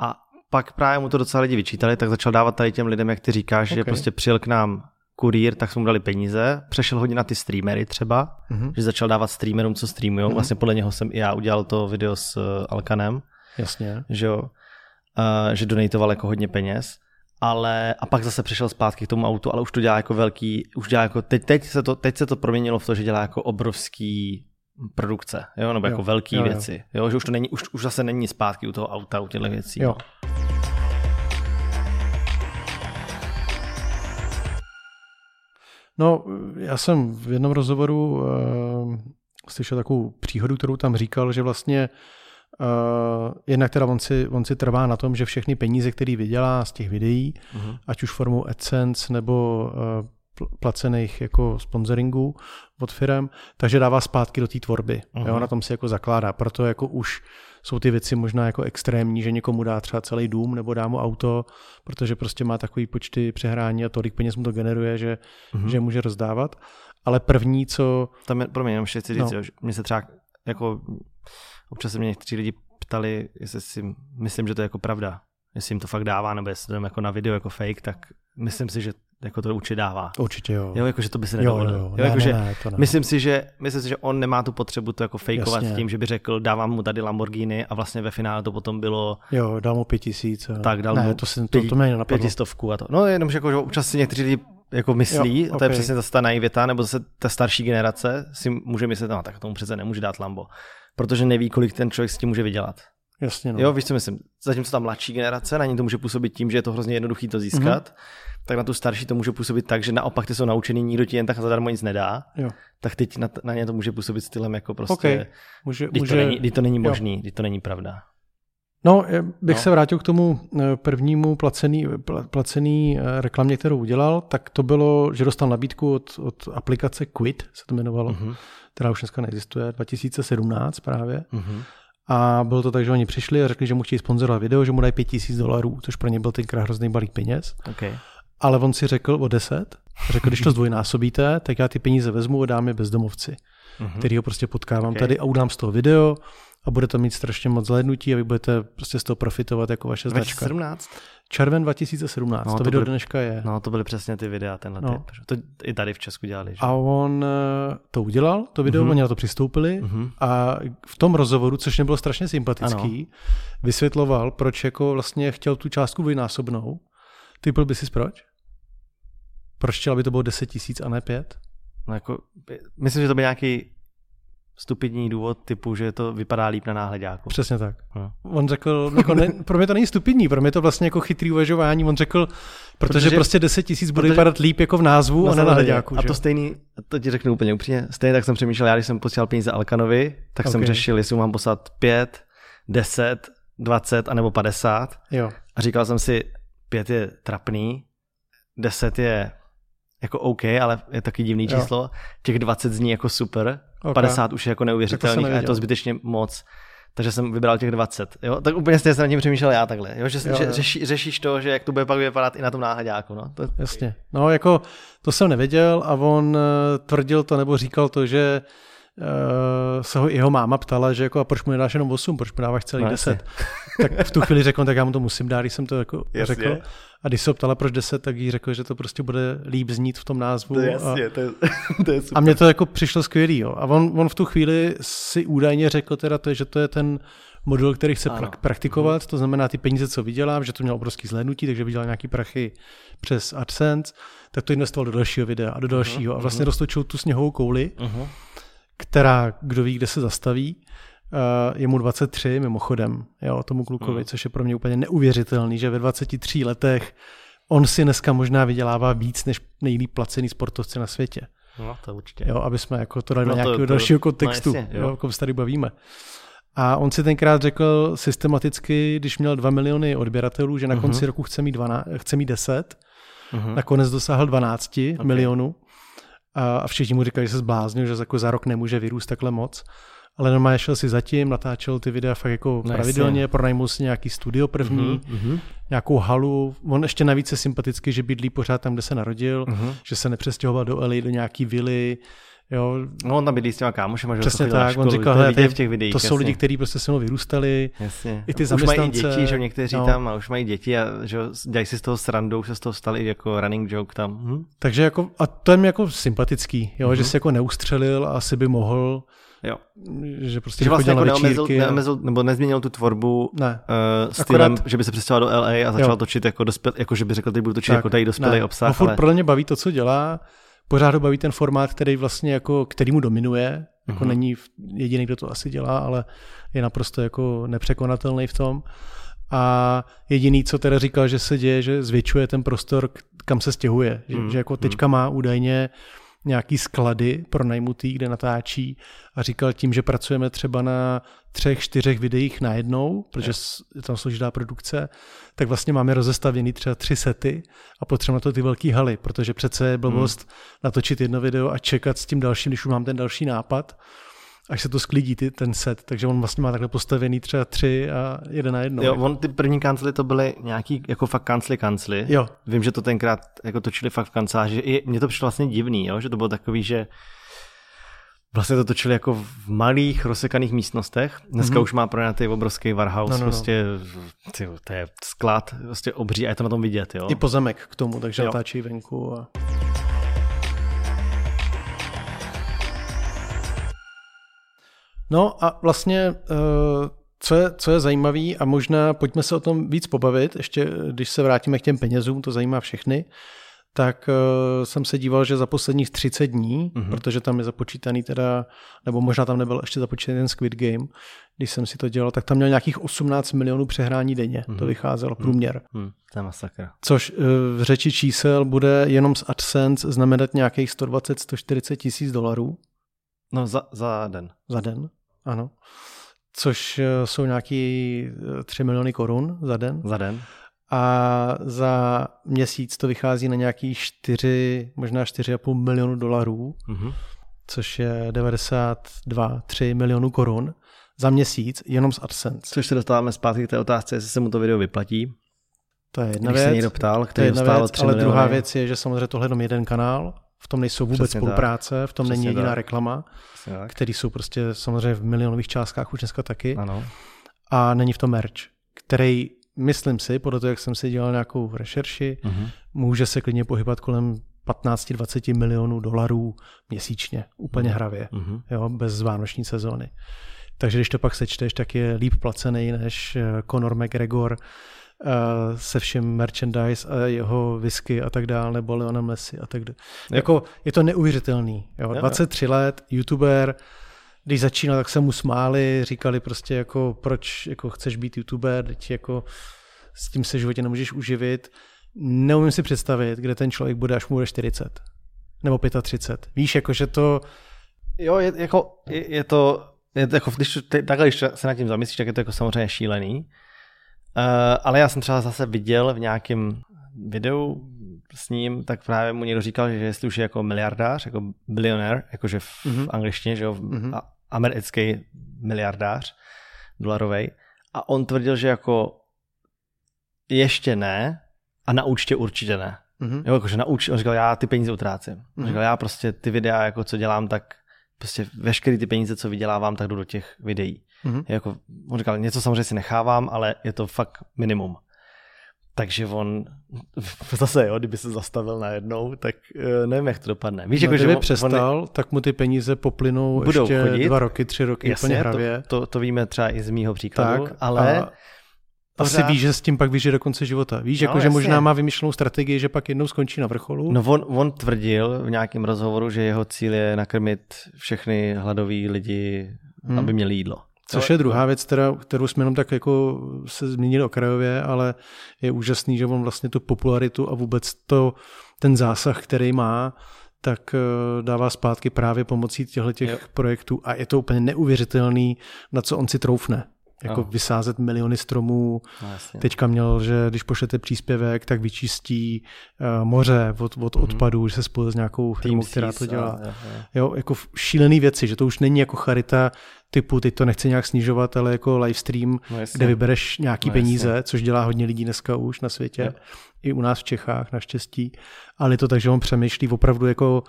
Speaker 1: A pak právě mu to docela lidi vyčítali, tak začal dávat tady těm lidem, jak ty říkáš, okay. že prostě přijel k nám kurýr, tak jsme mu dali peníze, přešel hodně na ty streamery třeba, mm-hmm. že začal dávat streamerům, co streamují. Mm-hmm. Vlastně podle něho jsem i já udělal to video s uh, Alkanem.
Speaker 2: Jasně.
Speaker 1: Že jo, uh, že donatoval jako hodně peněz ale a pak zase přešel zpátky k tomu autu, ale už to dělá jako velký, už dělá jako, teď, teď, se to, teď se to proměnilo v to, že dělá jako obrovský produkce, jo, nebo jako jo, velký jo, věci, jo. jo, že už to není, už, už zase není zpátky u toho auta, u těchto věcí.
Speaker 2: Jo. No, já jsem v jednom rozhovoru uh, slyšel takovou příhodu, kterou tam říkal, že vlastně Uh, jednak teda on si, on si trvá na tom, že všechny peníze, které vydělá z těch videí, uh-huh. ať už formou AdSense nebo uh, placených jako sponsoringů od firm, takže dává zpátky do té tvorby. Uh-huh. Jo, na tom si jako zakládá. Proto jako už jsou ty věci možná jako extrémní, že někomu dá třeba celý dům nebo dá mu auto, protože prostě má takový počty přehrání a tolik peněz mu to generuje, že, uh-huh. že může rozdávat. Ale první, co...
Speaker 1: Tam je, pro mě jenom ještě chci říct, no. že mě se třeba jako občas se mě někteří lidi ptali, jestli si myslím, že to je jako pravda. Jestli jim to fakt dává, nebo jestli to jako na video jako fake, tak myslím si, že jako to určitě dává.
Speaker 2: Určitě jo.
Speaker 1: Jo, jakože to by se nedovolil. Jo, jo, jo.
Speaker 2: Ne,
Speaker 1: jako,
Speaker 2: ne, ne, to ne.
Speaker 1: Myslím si, že, myslím si, že on nemá tu potřebu to jako fejkovat Jasně. tím, že by řekl, dávám mu tady Lamborghini a vlastně ve finále to potom bylo...
Speaker 2: Jo, dal mu pět tisíc.
Speaker 1: Tak, dal
Speaker 2: ne,
Speaker 1: mu
Speaker 2: to, si, to, to mě
Speaker 1: pětistovku a to. No jenom, že, jako, že občas si někteří lidi jako myslí, jo, a to okay. je přesně zase ta naivěta, nebo zase ta starší generace si může myslet, no tak tomu přece nemůže dát Lambo protože neví, kolik ten člověk s tím může vydělat.
Speaker 2: Jasně, no.
Speaker 1: Jo, víš, co myslím. Zatímco ta mladší generace, na ní to může působit tím, že je to hrozně jednoduché to získat, mm-hmm. tak na tu starší to může působit tak, že naopak ty jsou naučený, nikdo ti jen tak zadarmo nic nedá.
Speaker 2: Jo.
Speaker 1: Tak teď na, na ně to může působit stylem jako prostě,
Speaker 2: okay. může,
Speaker 1: když, může... To není, když to není možný, když to není pravda.
Speaker 2: No, bych no. se vrátil k tomu eh, prvnímu placený, placený eh, reklamě, kterou udělal, tak to bylo, že dostal nabídku od, od aplikace Quid, se to jmenovalo, mm-hmm která už dneska neexistuje, 2017 právě. Mm-hmm. A bylo to tak, že oni přišli a řekli, že mu chtějí sponzorovat video, že mu dají 5000 dolarů, což pro ně byl tenkrát hrozný balík peněz.
Speaker 1: Okay.
Speaker 2: Ale on si řekl o 10, řekl, když to zdvojnásobíte, tak já ty peníze vezmu a dám je bezdomovci, mm-hmm. který ho prostě potkávám okay. tady a udám z toho video a bude to mít strašně moc zhlédnutí a vy budete prostě z toho profitovat jako vaše značka.
Speaker 1: 2017?
Speaker 2: Červen 2017, no, to, to video byly, dneška je.
Speaker 1: No, to byly přesně ty videa, tenhle no. typ. To i tady v Česku dělali. Že?
Speaker 2: A on eh, to udělal, to video, mm-hmm. oni na to přistoupili mm-hmm. a v tom rozhovoru, což nebylo strašně sympatický, ano. vysvětloval, proč jako vlastně chtěl tu částku dvojnásobnou. Typl by si proč? Proč chtěl, aby to bylo 10 tisíc a ne 5?
Speaker 1: No jako, myslím, že to byl nějaký stupidní důvod typu, že to vypadá líp na náhledáku.
Speaker 2: Přesně tak. No. On řekl, jako ne, pro mě to není stupidní, pro mě to vlastně jako chytrý uvažování. On řekl, protože, protože prostě 10 tisíc bude vypadat líp jako v názvu no, a na náhledáku.
Speaker 1: A to stejný, to ti řeknu úplně upřímně, stejně tak jsem přemýšlel, já když jsem posílal peníze Alkanovi, tak okay. jsem řešil, jestli mám poslat 5, 10, 20 anebo 50.
Speaker 2: Jo.
Speaker 1: A říkal jsem si, 5 je trapný, 10 je jako OK, ale je taky divný jo. číslo. Těch 20 zní jako super, okay. 50 už je jako neuvěřitelný a je to zbytečně moc. Takže jsem vybral těch 20. Jo? Tak úplně stejně jsem nad tím přemýšlel já takhle. Jo? Že, jo, že jo. Řeší, řešíš to, že jak to bude pak vypadat i na tom náhledáku. No? To...
Speaker 2: Jasně. No jako to jsem nevěděl a on uh, tvrdil to nebo říkal to, že se ho jeho máma ptala, že jako a proč mu nedáš jenom 8, proč mu dáváš celý no, 10. tak v tu chvíli řekl, tak já mu to musím dát, když jsem to jako jasně. řekl. A když se ptala, proč 10, tak jí řekl, že to prostě bude líp znít v tom názvu.
Speaker 1: To jasně, a, to je, *laughs* to je super.
Speaker 2: A mně to jako přišlo skvělý. Jo. A on, on v tu chvíli si údajně řekl teda to, že to je ten model, který chce ano. praktikovat, to znamená ty peníze, co vydělám, že to měl obrovský zhlédnutí, takže vydělal nějaký prachy přes AdSense, tak to investoval do dalšího videa a do dalšího uh-huh. a vlastně uh-huh. roztočil tu sněhovou kouli, uh-huh. Která, kdo ví, kde se zastaví, uh, je mu 23 mimochodem, jo, tomu klukovi, uh-huh. což je pro mě úplně neuvěřitelný, že ve 23 letech on si dneska možná vydělává víc než nejlíp placený sportovci na světě.
Speaker 1: No, to určitě.
Speaker 2: Jo, aby jsme jako to dali no, do nějakého to, dalšího kontextu, no, jasně, jo. jo, o kom se tady bavíme. A on si tenkrát řekl systematicky, když měl 2 miliony odběratelů, že na uh-huh. konci roku chce mít, 12, chce mít 10, uh-huh. nakonec dosáhl 12 okay. milionů a, a všichni mu říkali, že se zbláznil, že jako za rok nemůže vyrůst takhle moc ale normálně šel si zatím, natáčel ty videa fakt jako no, pravidelně, jasně. pronajmul si nějaký studio první, mm-hmm. nějakou halu, on ještě navíc je sympatický, že bydlí pořád tam, kde se narodil, mm-hmm. že se nepřestěhoval do LA, do nějaký vily, Jo.
Speaker 1: No on tam bydlí s těma kámošema, že
Speaker 2: Přesně tak, školu, on říkal, hele, v těch videích, to jsou jasně. lidi, kteří prostě se mnou vyrůstali,
Speaker 1: jasně.
Speaker 2: i ty
Speaker 1: už mají děti, že někteří no. tam a už mají děti a že dělají si z toho srandu, už se z toho stali jako running joke tam. Hm?
Speaker 2: Takže jako, a to je mi jako sympatický, jo, mm-hmm. že mhm. se jako neustřelil a asi by mohl,
Speaker 1: Jo.
Speaker 2: Že prostě
Speaker 1: že vlastně jako neomezil, neomezil, nebo nezměnil tu tvorbu ne. Uh, stylem, Akorát, že by se přestěhoval do LA a začal jo. točit jako, dospěl, jako že by řekl, že budu točit tak, jako tady dospělý obsah. No,
Speaker 2: furt ale... pro mě baví to, co dělá, pořád ho baví ten formát, který vlastně jako, který mu dominuje, jako uh-huh. není jediný, kdo to asi dělá, ale je naprosto jako nepřekonatelný v tom. A jediný, co teda říkal, že se děje, že zvětšuje ten prostor, kam se stěhuje. Že, mm. že jako teďka má údajně nějaký sklady pro najmutý, kde natáčí a říkal tím, že pracujeme třeba na třech, čtyřech videích najednou, protože je tam složitá produkce, tak vlastně máme rozestavěný třeba tři sety a potřebujeme na to ty velké haly, protože přece je blbost hmm. natočit jedno video a čekat s tím dalším, když už mám ten další nápad až se to sklidí ty, ten set, takže on vlastně má takhle postavený třeba tři a jeden na jedno.
Speaker 1: Jo, jako. on ty první kancely to byly nějaký jako fakt kancly kancly.
Speaker 2: Jo.
Speaker 1: Vím, že to tenkrát jako točili fakt v kanceláři. I mně to přišlo vlastně divný, jo, že to bylo takový, že Vlastně to točili jako v malých rozsekaných místnostech. Dneska mm-hmm. už má pronajatý obrovský warehouse, no, no, no. prostě tyjo, to je sklad, prostě obří a je to na tom vidět. Jo?
Speaker 2: I pozemek k tomu, takže natáčí venku. A... No a vlastně, eh, co je, co je zajímavé a možná pojďme se o tom víc pobavit, ještě když se vrátíme k těm penězům, to zajímá všechny, tak uh, jsem se díval, že za posledních 30 dní, mm-hmm. protože tam je započítaný teda, nebo možná tam nebyl ještě započítaný ten Squid Game, když jsem si to dělal, tak tam měl nějakých 18 milionů přehrání denně, mm-hmm. to mhm. vycházelo, mhm. průměr.
Speaker 1: Mm-hmm. To je masakra.
Speaker 2: Což uh, v řeči čísel bude jenom z AdSense znamenat nějakých 120-140 tisíc dolarů.
Speaker 1: No za, za den.
Speaker 2: Za den ano. Což eh, jsou nějaký 3 eh, miliony korun za den.
Speaker 1: Za den.
Speaker 2: A za měsíc to vychází na nějaký 4, možná 4,5 milionu dolarů, mm-hmm. což je 92, 3 milionů korun za měsíc jenom z AdSense.
Speaker 1: Což se dostáváme zpátky k té otázce, jestli se mu to video vyplatí.
Speaker 2: To je jedna
Speaker 1: Když
Speaker 2: věc.
Speaker 1: se někdo ptal, který to je
Speaker 2: jedna věc, ale miliony. druhá věc je, že samozřejmě tohle jenom jeden kanál v tom nejsou vůbec Přesně spolupráce, tak. v tom Přesně není jediná tak. reklama, který jsou prostě samozřejmě v milionových částkách už dneska taky.
Speaker 1: Ano.
Speaker 2: A není v tom merch, který, myslím si, podle toho, jak jsem si dělal nějakou rešerši, uh-huh. může se klidně pohybat kolem 15-20 milionů dolarů měsíčně, úplně uh-huh. hravě, uh-huh. jo, bez vánoční sezóny. Takže když to pak sečteš, tak je líp placený než eh, Conor McGregor, se všem merchandise a jeho whisky a tak dále, nebo Leona Messi a tak dále. Jako, je to neuvěřitelný. Jo? 23 jo. let, youtuber, když začínal, tak se mu smáli, říkali prostě jako, proč jako chceš být youtuber, teď jako s tím se životě nemůžeš uživit. Neumím si představit, kde ten člověk bude, až mu bude 40. Nebo 35. Víš, jako, že to...
Speaker 1: Jo, je, jako, je, je to, je to jako, když, takhle, když se nad tím zamyslíš, tak je to jako samozřejmě šílený. Uh, ale já jsem třeba zase viděl v nějakém videu s ním, tak právě mu někdo říkal, že jestli už je jako miliardář, jako bilionér, jakože v mm-hmm. angličtině, že jo, mm-hmm. americký miliardář dolarový. A on tvrdil, že jako ještě ne a na účtě určitě ne. Mm-hmm. Jo, jakože na účtě, on říkal, já ty peníze utrácím. Mm-hmm. On mhm. říkal, já prostě ty videa, jako co dělám, tak prostě veškerý ty peníze, co vydělávám, tak jdu do těch videí. Mm-hmm. Jako, on říkal, něco samozřejmě si nechávám, ale je to fakt minimum. takže on *laughs* zase, jo, kdyby se zastavil najednou, tak uh, nevím, jak to dopadne. Víš, no,
Speaker 2: jako, kdyby že přestal, on, tak mu ty peníze poplynou budou ještě chodit. dva roky, tři roky
Speaker 1: Jasně,
Speaker 2: úplně hravě.
Speaker 1: To, to, to víme třeba i z mýho příkladu, tak, ale... A...
Speaker 2: Pořád... Asi ví, že s tím pak vyžije do konce života. Víš, no, jako, že možná má vymyšlenou strategii, že pak jednou skončí na vrcholu.
Speaker 1: No on, on tvrdil v nějakém rozhovoru, že jeho cíl je nakrmit všechny hladový lidi, hmm. aby měli jídlo.
Speaker 2: Což je druhá věc, která, kterou jsme jenom tak jako se zmínili okrajově, ale je úžasný, že on vlastně tu popularitu a vůbec to, ten zásah, který má, tak eh, dává zpátky právě pomocí těchto těch projektů a je to úplně neuvěřitelný, na co on si troufne jako no. vysázet miliony stromů. No, Teďka měl, že když pošlete příspěvek, tak vyčistí uh, moře od, od mm-hmm. odpadů, že se spojil s nějakou firmou, která to dělá. Jo, jo, jako šílený věci, že to už není jako charita typu, teď to nechci nějak snižovat, ale jako livestream, no, kde vybereš nějaký no, peníze, což dělá hodně lidí dneska už na světě, jo. i u nás v Čechách naštěstí. Ale je to tak, že on přemýšlí opravdu jako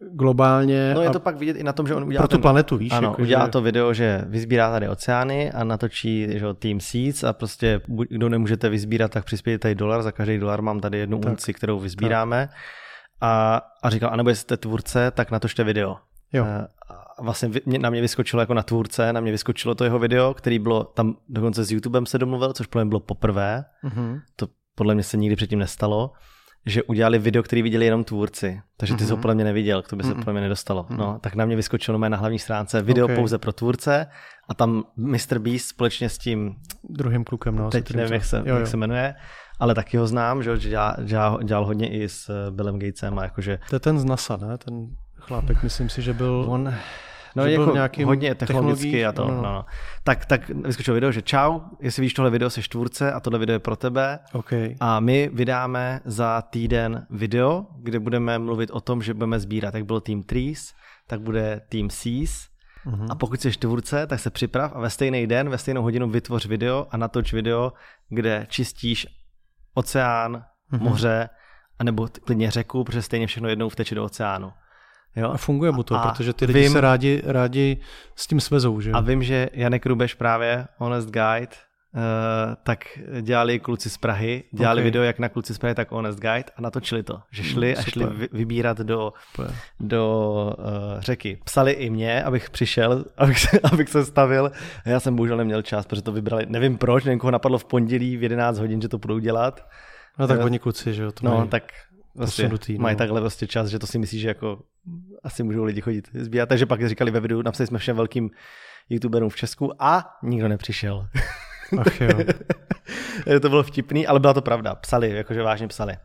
Speaker 2: globálně.
Speaker 1: No je to pak vidět i na tom, že on
Speaker 2: udělá pro tu ten, planetu, víš.
Speaker 1: Ano, jako, udělá že... to video, že vyzbírá tady oceány a natočí že, Team Seeds a prostě kdo nemůžete vyzbírat, tak přispějte tady dolar, za každý dolar mám tady jednu tak, unci, kterou vyzbíráme. A, a říkal, anebo jestli jste tvůrce, tak natočte video. Jo. Eh, a vlastně na mě vyskočilo jako na tvůrce, na mě vyskočilo to jeho video, který bylo tam dokonce s YouTubem se domluvil, což pro mě bylo poprvé. Mm-hmm. To podle mě se nikdy předtím nestalo že udělali video, který viděli jenom tvůrci. Takže ty mm-hmm. jsi ho mhm. podle mě neviděl, to by se mm-hmm. podle mě nedostalo. Mm-hmm. No, tak na mě vyskočilo na hlavní stránce video okay. pouze pro tvůrce a tam Mr. Beast společně s tím
Speaker 2: druhým klukem, no,
Speaker 1: teď nevím, jak se, jo, jo. jak se jmenuje, ale taky ho znám, že dělal, dělal, dělal hodně i s eh, Billem Gatesem a jakože...
Speaker 2: To je ten z NASA, ne? Ten chlápek, myslím si, že byl...
Speaker 1: On, No je jako hodně technologicky a to. No. No, no. Tak, tak vyskočilo video, že čau, jestli víš tohle video, se čtvůrce a tohle video je pro tebe.
Speaker 2: Okay.
Speaker 1: A my vydáme za týden video, kde budeme mluvit o tom, že budeme sbírat, jak byl Team Trees, tak bude Team Seas. Uh-huh. A pokud jsi tvůrce, tak se připrav a ve stejný den, ve stejnou hodinu vytvoř video a natoč video, kde čistíš oceán, uh-huh. moře, anebo klidně řeku, protože stejně všechno jednou vteče do oceánu.
Speaker 2: Jo? A funguje mu to, a protože ty lidi vím, se rádi, rádi s tím svezou. Že?
Speaker 1: A vím, že Janek Rubeš právě, Honest Guide, Uh, tak dělali kluci z Prahy, dělali okay. video jak na kluci z Prahy, tak Honest Guide a natočili to, že šli mm, a šli vybírat do, do uh, řeky. Psali i mě, abych přišel, *laughs* abych se, abych se stavil. Já jsem bohužel neměl čas, protože to vybrali, nevím proč, nevím, koho napadlo v pondělí v 11 hodin, že to budou dělat.
Speaker 2: No tak uh, oni kluci, že jo. To
Speaker 1: no, mají tak vlastně posunutý, mají no. takhle vlastně čas, že to si myslí, že jako asi můžou lidi chodit zbírat. Takže pak říkali ve videu, napsali jsme všem velkým youtuberům v Česku a nikdo nepřišel.
Speaker 2: Ach jo. *laughs*
Speaker 1: to bylo vtipný, ale byla to pravda. Psali, jakože vážně psali.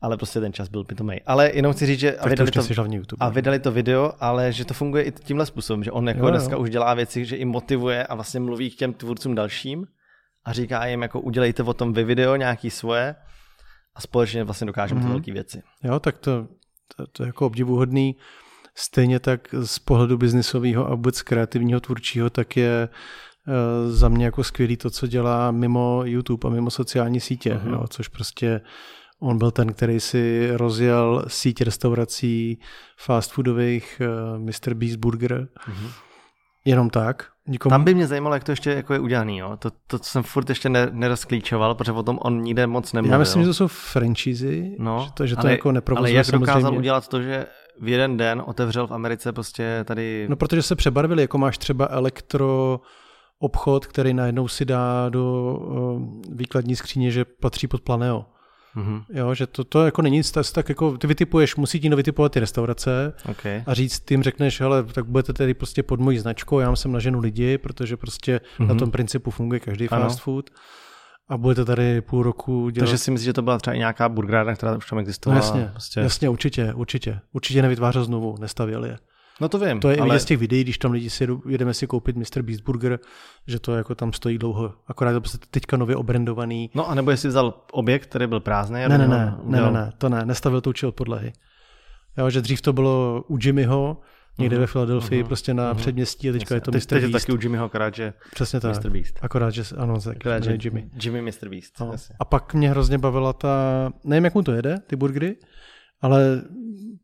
Speaker 1: Ale prostě ten čas byl pitomej. Ale jenom chci říct, že
Speaker 2: a vydali, to, YouTube,
Speaker 1: a vydali to video, ale že to funguje i tímhle způsobem, že on jako jo, dneska jo. už dělá věci, že i motivuje a vlastně mluví k těm tvůrcům dalším a říká jim, jako udělejte o tom vy video nějaký svoje a společně vlastně dokážeme mm-hmm. ty mhm. velké věci.
Speaker 2: Jo, tak to, to, to je jako obdivuhodný. Stejně tak z pohledu biznisového a vůbec kreativního tvůrčího, tak je uh, za mě jako skvělý to, co dělá mimo YouTube a mimo sociální sítě, mm-hmm. jo, což prostě on byl ten, který si rozjel síť restaurací fast foodových uh, Mr. Beast Burger. Mm-hmm. Jenom tak.
Speaker 1: Nikomu... Tam by mě zajímalo, jak to ještě jako je udělaný. Jo? To, to, jsem furt ještě ne, nerozklíčoval, protože o tom on nikde moc nemluvil.
Speaker 2: Já myslím, že to jsou franchízy, no, že to, že to
Speaker 1: ale,
Speaker 2: jako
Speaker 1: neprovozuje Ale jak samozřejmě... dokázal udělat to, že v jeden den otevřel v Americe prostě tady...
Speaker 2: No protože se přebarvili, jako máš třeba elektro obchod, který najednou si dá do uh, výkladní skříně, že patří pod Planeo. Mm-hmm. Jo, že to, to jako není nic, tak jako ty vytipuješ, musí ti vytipovat ty restaurace
Speaker 1: okay.
Speaker 2: a říct, ty jim řekneš, hele, tak budete tedy prostě pod mojí značkou, já jsem na ženu lidi, protože prostě mm-hmm. na tom principu funguje každý ano. fast food a budete tady půl roku dělat.
Speaker 1: Takže si myslíš, že to byla třeba i nějaká burgerárna, která už tam existovala?
Speaker 2: No jasně, prostě... jasně, určitě, určitě. Určitě nevytvářel znovu, nestavěl je.
Speaker 1: No to vím.
Speaker 2: To je ale... vidět z těch videí, když tam lidi si jedeme si koupit Mr. Beast Burger, že to jako tam stojí dlouho. Akorát to prostě teďka nově obrandovaný.
Speaker 1: No a nebo jestli vzal objekt, který byl prázdný.
Speaker 2: Ne, ne, ne, ne, ne, ne, to ne, nestavil to určitě od podlahy. Jo, že dřív to bylo u Jimmyho, někde uh-huh, ve Filadelfii, uh-huh, prostě na uh-huh. předměstí a teďka je to Mr. Teď
Speaker 1: je taky u Jimmyho, akorát, že
Speaker 2: Přesně tak.
Speaker 1: Mr. Beast.
Speaker 2: Akorát, že ano, akorát, že Jimmy.
Speaker 1: Jimmy Mr. Beast. No.
Speaker 2: A pak mě hrozně bavila ta, nevím, jak mu to jede, ty burgery, ale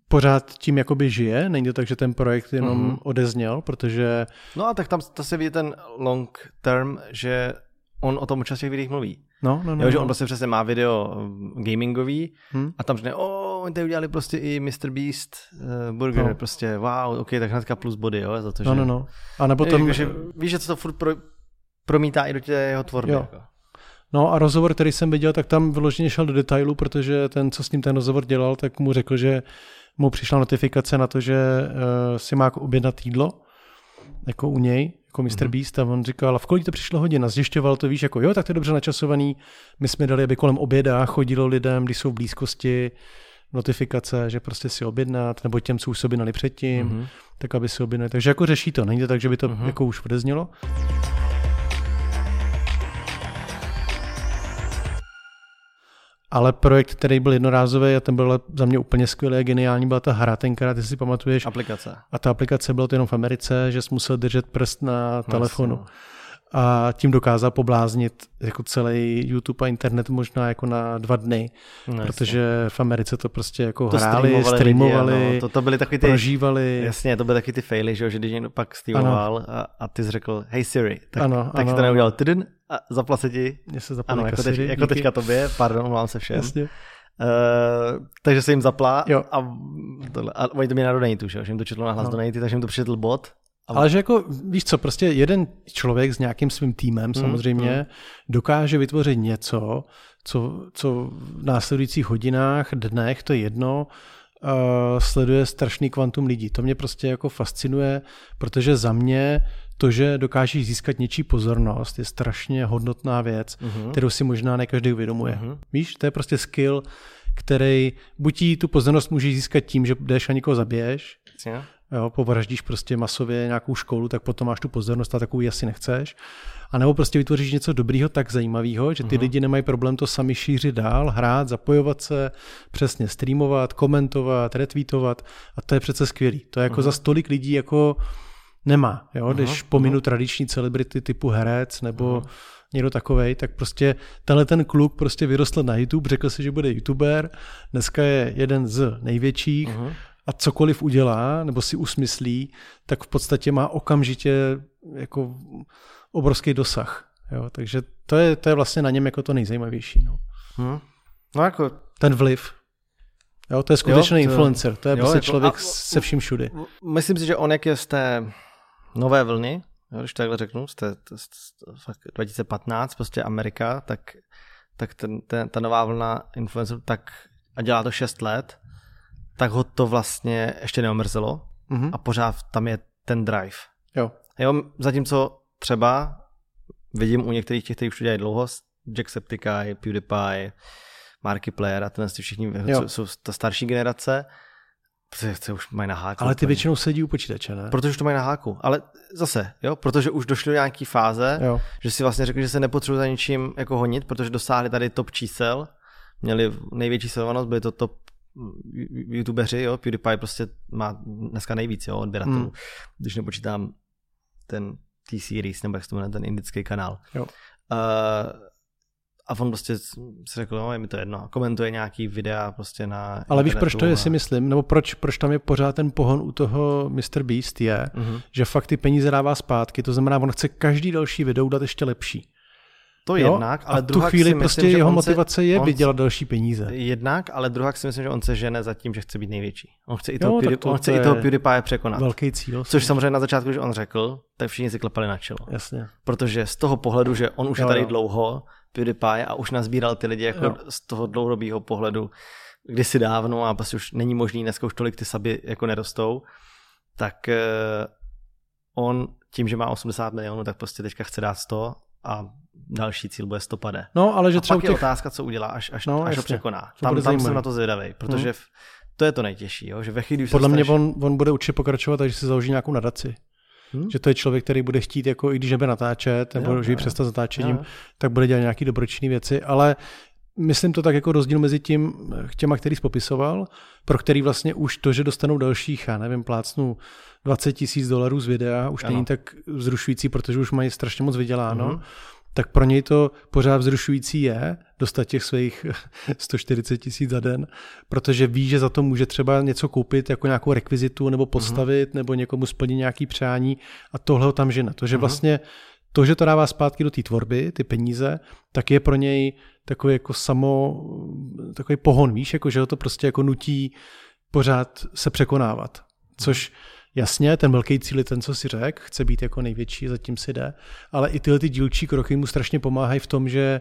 Speaker 2: pořád tím jakoby žije, není to tak, že ten projekt jenom mm-hmm. odezněl, protože...
Speaker 1: No a tak tam to se ví ten long term, že on o tom už těch videích mluví.
Speaker 2: No, no, no.
Speaker 1: Jo, že
Speaker 2: no.
Speaker 1: on prostě přesně má video mm, gamingový hmm. a tam řekne, o, oni tady udělali prostě i Mr. Beast uh, burger, no. prostě wow, ok, tak hnedka plus body, jo, za to,
Speaker 2: no,
Speaker 1: že...
Speaker 2: No, no, no. A nebo tam...
Speaker 1: Jako, že, víš, že to furt pro, promítá i do té jeho tvorby. Jo. Jako.
Speaker 2: No a rozhovor, který jsem viděl, tak tam vyloženě šel do detailu, protože ten, co s ním ten rozhovor dělal, tak mu řekl, že mu přišla notifikace na to, že uh, si má objednat jídlo, jako u něj, jako Mr. Mm-hmm. Beast, a on říkal, a v kolik to přišlo hodin? A zjišťoval to, víš, jako jo, tak to je dobře načasovaný. My jsme dali, aby kolem oběda chodilo lidem, když jsou v blízkosti, notifikace, že prostě si objednat, nebo těm, co už si objednali předtím, mm-hmm. tak aby si objednali. Takže jako řeší to, není to tak, že by to mm-hmm. jako už odeznělo. Ale projekt, který byl jednorázový a ten byl za mě úplně skvělý a geniální, byla ta hra tenkrát, ty si pamatuješ.
Speaker 1: Aplikace.
Speaker 2: A ta aplikace byla to jenom v Americe, že jsi musel držet prst na telefonu. Vlastně a tím dokázal pobláznit jako celý YouTube a internet možná jako na dva dny, no, protože v Americe to prostě jako to hráli, streamovali, streamovali lidi, no.
Speaker 1: to, to byly taky ty,
Speaker 2: prožívali.
Speaker 1: Jasně, to byly taky ty faily, že, že když někdo pak streamoval a, a, ty jsi řekl, hey Siri, tak, ano, tak ano. to neudělal tydin a zapla se ti.
Speaker 2: se
Speaker 1: ano, jako, teď,
Speaker 2: Siri,
Speaker 1: jako teďka tobě, pardon, mluvám se všem. Jasně. Uh, takže se jim zapla jo. a, tohle, a oni to měli na donatu, že, že jim to četlo na hlas no. donaty, takže jim to přišel bot
Speaker 2: ale že jako, víš co, prostě jeden člověk s nějakým svým týmem mm, samozřejmě mm. dokáže vytvořit něco, co, co v následujících hodinách, dnech, to je jedno, uh, sleduje strašný kvantum lidí. To mě prostě jako fascinuje, protože za mě to, že dokážeš získat něčí pozornost, je strašně hodnotná věc, mm-hmm. kterou si možná ne každý uvědomuje. Mm-hmm. Víš, to je prostě skill, který buď tu pozornost můžeš získat tím, že jdeš a někoho zabiješ, yeah jo, povraždíš prostě masově nějakou školu, tak potom máš tu pozornost a takovou asi nechceš. A nebo prostě vytvoříš něco dobrýho, tak zajímavého, že ty uh-huh. lidi nemají problém to sami šířit dál, hrát, zapojovat se, přesně streamovat, komentovat, retweetovat a to je přece skvělý. To je jako uh-huh. za stolik lidí jako nemá, jo, uh-huh. když pominu tradiční celebrity typu herec nebo uh-huh někdo takovej, tak prostě tenhle ten kluk prostě vyrostl na YouTube, řekl si, že bude youtuber, dneska je jeden z největších, uh-huh a cokoliv udělá nebo si usmyslí, tak v podstatě má okamžitě jako obrovský dosah. Jo? Takže to je, to je vlastně na něm jako to nejzajímavější. No,
Speaker 1: hmm. no jako...
Speaker 2: Ten vliv. Jo, to je skutečný jo, to, influencer, to je jo, prostě jako, člověk a, se vším všudy.
Speaker 1: Myslím si, že on jak je z té nové vlny, jo, když takhle řeknu, z té, z, z, 2015, prostě Amerika, tak, tak ten, ten, ta nová vlna influencerů, tak a dělá to 6 let, tak ho to vlastně ještě neomrzelo mm-hmm. a pořád tam je ten drive.
Speaker 2: Jo.
Speaker 1: jo. Zatímco třeba vidím u některých těch, kteří už to dělají dlouho, Jacksepticeye, PewDiePie, Markiplier a tenhle všichni jo. jsou ta starší generace, protože už mají na háku.
Speaker 2: Ale ty většinou sedí u počítače, ne?
Speaker 1: Protože už to mají na háku. Ale zase, jo, protože už došli do nějaký fáze, jo. že si vlastně řekli, že se nepotřebují za ničím jako honit, protože dosáhli tady top čísel, měli největší sledovanost, byly to top youtubeři, jo, PewDiePie prostě má dneska nejvíc, jo, odběratelů, hmm. když nepočítám ten T-Series, nebo jak se to jmenuje, ten indický kanál.
Speaker 2: Jo.
Speaker 1: Uh, a on prostě si řekl, no, je mi to jedno, komentuje nějaký videa prostě na
Speaker 2: Ale víš, proč to je, a... si myslím, nebo proč, proč tam je pořád ten pohon u toho Mr. Beast je, uh-huh. že fakt ty peníze dává zpátky, to znamená, on chce každý další video dát ještě lepší.
Speaker 1: To jo? jednak, ale
Speaker 2: a tu chvíli si prostě myslím, jeho motivace je vydělat další peníze.
Speaker 1: Jednak, ale druhá si myslím, že on se žene za tím, že chce být největší. On chce i toho, jo, PewDie, to, on chce i toho PewDiePie překonat.
Speaker 2: Velký cíl.
Speaker 1: Což samozřejmě na začátku, když on řekl, tak všichni si klepali na čelo.
Speaker 2: Jasně.
Speaker 1: Protože z toho pohledu, že on už jo, je tady jo. dlouho, PewDiePie, a už nazbíral ty lidi jako jo. z toho dlouhodobého pohledu kdysi dávno a prostě už není možný, dneska už tolik ty saby jako nerostou, tak uh, on tím, že má 80 milionů, tak prostě teďka chce dát 100 a další cíl bude stopade.
Speaker 2: No, ale že třeba
Speaker 1: a pak těch... je otázka, co udělá, až, až, no, až ho překoná. Tam, tam jsem na to zvědavý, protože hmm. v, to je to nejtěžší, jo? že ve chvíli,
Speaker 2: Podle mě on, on bude určitě pokračovat, takže si založí nějakou nadaci. Hmm? Že to je člověk, který bude chtít, jako i když nebude natáčet, nebo jo, že ji přestat zatáčením, jo. tak bude dělat nějaké dobročinné věci, ale myslím to tak jako rozdíl mezi tím, těma, který jsi popisoval, pro který vlastně už to, že dostanou dalších, já nevím, plácnu 20 tisíc dolarů z videa, už ano. není tak vzrušující, protože už mají strašně moc vyděláno. Mm-hmm tak pro něj to pořád vzrušující je dostat těch svých *laughs* 140 tisíc za den, protože ví, že za to může třeba něco koupit, jako nějakou rekvizitu nebo postavit, uh-huh. nebo někomu splnit nějaký přání a tohle ho tam žene. To, že uh-huh. vlastně to, že to dává zpátky do té tvorby, ty peníze, tak je pro něj takový jako samo, takový pohon, víš, jako že ho to prostě jako nutí pořád se překonávat. Což jasně, ten velký cíl je ten, co si řekl, chce být jako největší, zatím si jde, ale i tyhle ty dílčí kroky mu strašně pomáhají v tom, že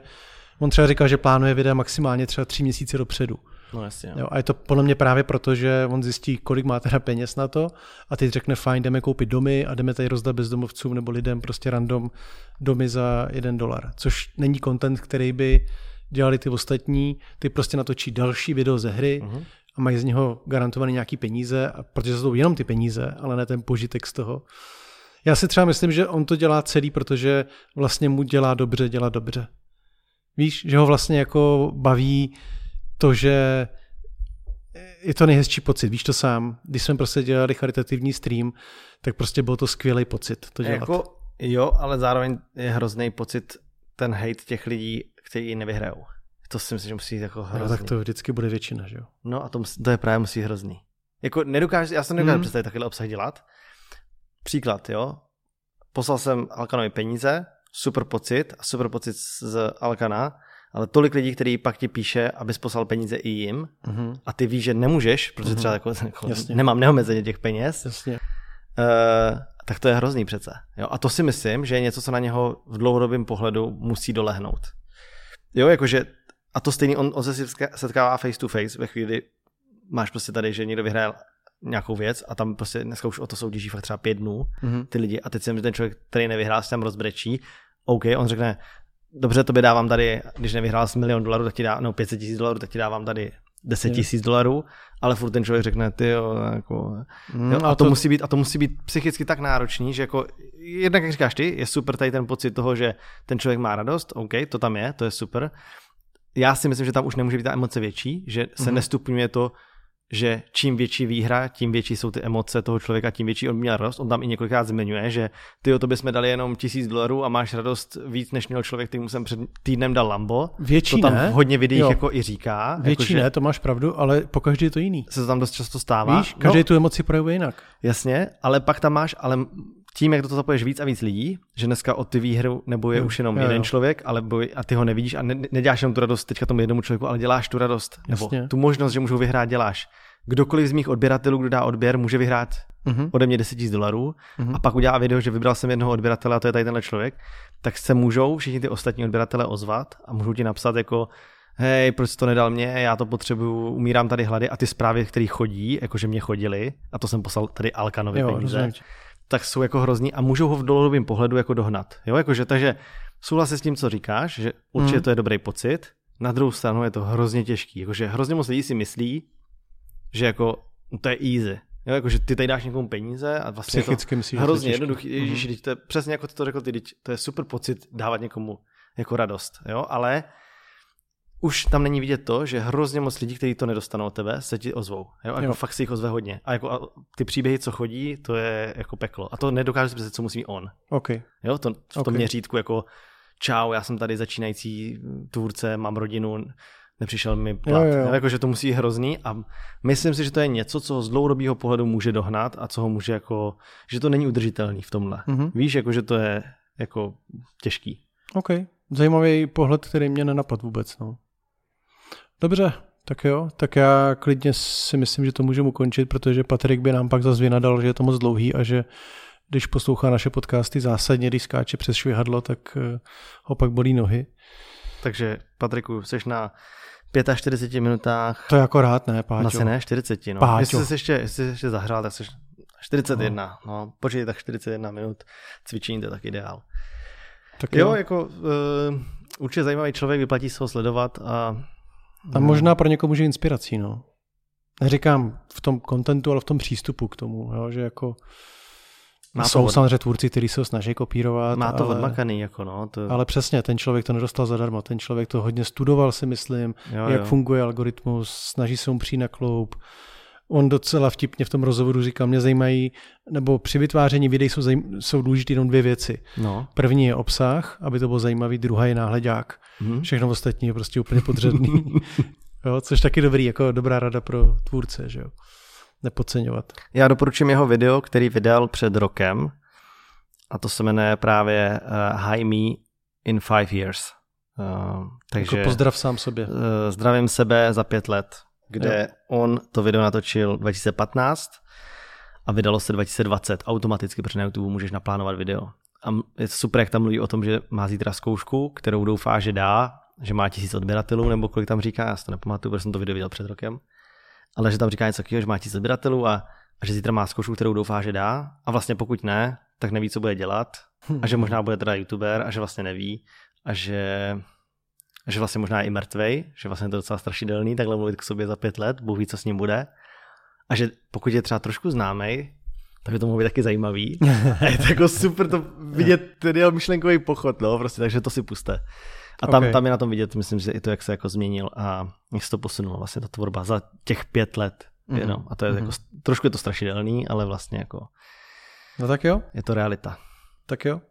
Speaker 2: on třeba říkal, že plánuje videa maximálně třeba tři měsíce dopředu.
Speaker 1: No jasně.
Speaker 2: Jo, a je to podle mě právě proto, že on zjistí, kolik má teda peněz na to a teď řekne, fajn, jdeme koupit domy a jdeme tady rozdat bezdomovcům nebo lidem prostě random domy za jeden dolar. Což není content, který by dělali ty ostatní, ty prostě natočí další video ze hry uh-huh. A mají z něho garantované nějaký peníze, protože jsou jenom ty peníze, ale ne ten požitek z toho. Já si třeba myslím, že on to dělá celý, protože vlastně mu dělá dobře, dělá dobře. Víš, že ho vlastně jako baví to, že je to nejhezčí pocit, víš to sám. Když jsme prostě dělali charitativní stream, tak prostě byl to skvělý pocit to dělat. Jako,
Speaker 1: jo, ale zároveň je hrozný pocit ten hate těch lidí, kteří nevyhrajou. To si myslím, že musí být jako hrozný.
Speaker 2: No, tak to vždycky bude většina, že jo?
Speaker 1: No a to, to je právě musí hrozný. Jako nedokážu, já jsem nedokážu hmm. představit takovýhle obsah dělat. Příklad, jo. Poslal jsem Alkanovi peníze, super pocit, a super pocit z Alkana, ale tolik lidí, který pak ti píše, abys poslal peníze i jim mm-hmm. a ty víš, že nemůžeš, protože třeba mhm. jako, *laughs* jako nemám neomezeně těch peněz,
Speaker 2: Jasně.
Speaker 1: Uh, tak to je hrozný přece. Jo? A to si myslím, že je něco, co na něho v dlouhodobém pohledu musí dolehnout. Jo, jakože, a to stejný, on, on se setkává face to face ve chvíli, kdy máš prostě tady, že někdo vyhraje nějakou věc a tam prostě dneska už o to soutěží fakt třeba pět dnů mm-hmm. ty lidi a teď si ten člověk, který nevyhrál, se tam rozbrečí, OK, on řekne, dobře, to by dávám tady, když nevyhrál s milion dolarů, tak ti dá, no 500 tisíc dolarů, tak ti dávám tady 10 tisíc dolarů, ale furt ten člověk řekne, ty jo, jako, mm, jo a, to, to, musí být, a to musí být psychicky tak náročný, že jako, jednak jak říkáš ty, je super tady ten pocit toho, že ten člověk má radost, OK, to tam je, to je super. Já si myslím, že tam už nemůže být ta emoce větší, že se mm-hmm. nestupňuje to, že čím větší výhra, tím větší jsou ty emoce toho člověka, tím větší on měl radost. On tam i několikrát zmiňuje, že ty o to bychom dali jenom tisíc dolarů a máš radost víc, než měl člověk, který mu jsem před týdnem dal Lambo.
Speaker 2: Větší
Speaker 1: to tam
Speaker 2: ne.
Speaker 1: hodně videích jo. jako i říká.
Speaker 2: Větší
Speaker 1: jako,
Speaker 2: ne, to máš pravdu, ale po každý je to jiný.
Speaker 1: Se to tam dost často stává.
Speaker 2: Víš, každý no, tu emoci projevuje jinak.
Speaker 1: Jasně, ale pak tam máš, ale tím, jak do toho zapoješ víc a víc lidí, že dneska od ty výhru nebo je jo, už jenom jo, jeden jo. člověk, ale boj, a ty ho nevidíš a ne, neděláš jenom tu radost teďka tomu jednomu člověku, ale děláš tu radost. Jasně. Nebo tu možnost, že můžou vyhrát, děláš kdokoliv z mých odběratelů, kdo dá odběr, může vyhrát uh-huh. ode mě 10 000 dolarů uh-huh. a pak udělá video, že vybral jsem jednoho odběratele a to je tady tenhle člověk, tak se můžou všichni ty ostatní odběratele ozvat a můžou ti napsat jako hej, proč to nedal mě, já to potřebuju, umírám tady hlady a ty zprávy, které chodí, jakože mě chodili, a to jsem poslal tady Alkanovi jo, peníze, rozumím. Tak jsou jako hrozný a můžou ho v dlouhodobém pohledu jako dohnat. Jo, jakože, takže souhlasím s tím, co říkáš, že určitě hmm. to je dobrý pocit, na druhou stranu je to hrozně těžký, jakože hrozně moc lidí si myslí, že jako to je easy. Jo, jako, že ty tady dáš někomu peníze a vlastně
Speaker 2: Psychicky
Speaker 1: to hrozně jednoduchý. Mm-hmm. Ježiš, to je přesně jako ty to řekl ty, to je super pocit dávat někomu jako radost, jo, ale už tam není vidět to, že hrozně moc lidí, kteří to nedostanou od tebe, se ti ozvou. Jo? Jako jo. Fakt si jich ozve hodně. A jako a ty příběhy, co chodí, to je jako peklo. A to nedokáže si představit, co musí on.
Speaker 2: Okay.
Speaker 1: Jo, to, v tom okay. měřítku jako čau, já jsem tady začínající tvůrce, mám rodinu, nepřišel mi plat. Jo, jo. Jako, že to musí hrozný a myslím si, že to je něco, co z dlouhodobého pohledu může dohnat a co ho může jako, že to není udržitelný v tomhle. Mm-hmm. Víš, jako, že to je jako těžký.
Speaker 2: OK, zajímavý pohled, který mě nenapad vůbec. No. Dobře, tak jo, tak já klidně si myslím, že to můžeme ukončit, protože Patrik by nám pak zase vynadal, že je to moc dlouhý a že když poslouchá naše podcasty zásadně, když skáče přes švihadlo, tak eh, ho pak bolí nohy.
Speaker 1: Takže Patriku, jsi na 45 minutách.
Speaker 2: To je jako rád, ne, Páťo?
Speaker 1: Asi ne, 40, no. Páťo. Jestli jsi ještě, jestli jsi ještě zahrál, tak jsi 41, no. no. Počkej, tak 41 minut cvičení, to je tak ideál. Tak jo, jo jako uh, určitě zajímavý člověk, vyplatí se ho sledovat a...
Speaker 2: A možná pro někoho může inspirací, no. Neříkám v tom kontentu, ale v tom přístupu k tomu, jo, že jako má jsou od... samozřejmě tvůrci, kteří se ho snaží kopírovat.
Speaker 1: Má to ale, odmakaný, jako no. To...
Speaker 2: Ale přesně, ten člověk to nedostal zadarmo. Ten člověk to hodně studoval, si myslím, jo, jak jo. funguje algoritmus, snaží se mu přijít na kloup. On docela vtipně v tom rozhovoru říkal, mě zajímají, nebo při vytváření videí jsou, zajím, jsou důležité jenom dvě věci. No. První je obsah, aby to bylo zajímavý, druhá je náhledák. Hmm. Všechno ostatní je prostě úplně podřadný. *laughs* jo, což taky dobrý, jako dobrá rada pro tvůrce, že jo nepodceňovat.
Speaker 1: Já doporučím jeho video, který vydal před rokem a to se jmenuje právě uh, High Me in Five Years.
Speaker 2: Uh, takže jako pozdrav sám sobě. Uh,
Speaker 1: zdravím sebe za pět let, kde jo. on to video natočil 2015 a vydalo se 2020 automaticky, protože na YouTube můžeš naplánovat video. A je super, jak tam mluví o tom, že má zítra zkoušku, kterou doufá, že dá, že má tisíc odběratelů, nebo kolik tam říká, já si to nepamatuju, protože jsem to video viděl před rokem. Ale že tam říká něco takového, že má tisíc odběratelů a, a že zítra má zkoušku, kterou doufá, že dá. A vlastně pokud ne, tak neví, co bude dělat. A že možná bude teda youtuber a že vlastně neví. A že, že vlastně možná je i mrtvej, že vlastně je to docela strašidelný, takhle mluvit k sobě za pět let, Bůh ví, co s ním bude. A že pokud je třeba trošku známý, tak by to mohlo být taky zajímavý. A je to jako super to vidět ten jeho myšlenkový pochod, no, prostě, takže to si puste. A tam, okay. tam je na tom vidět, myslím, že i to, jak se jako změnil a jak se to posunulo, vlastně ta tvorba za těch pět let. Mm-hmm. Jenom. A to je mm-hmm. jako, trošku je to strašidelný, ale vlastně jako
Speaker 2: No tak jo.
Speaker 1: Je to realita.
Speaker 2: Tak jo.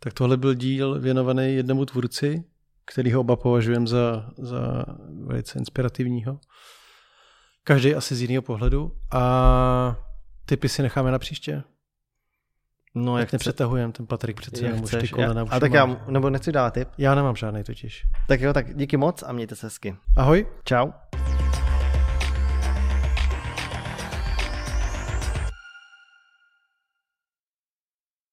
Speaker 2: Tak tohle byl díl věnovaný jednomu tvůrci, který ho oba považujeme za, za velice inspirativního. Každý asi z jiného pohledu. A typy si necháme na příště. No, jak nepřetahujeme, ten Patrik přece jenom už ty kolena
Speaker 1: já, A tak já, nebo nechci dát tip?
Speaker 2: Já nemám žádný totiž.
Speaker 1: Tak jo, tak díky moc a mějte se hezky.
Speaker 2: Ahoj.
Speaker 1: Čau.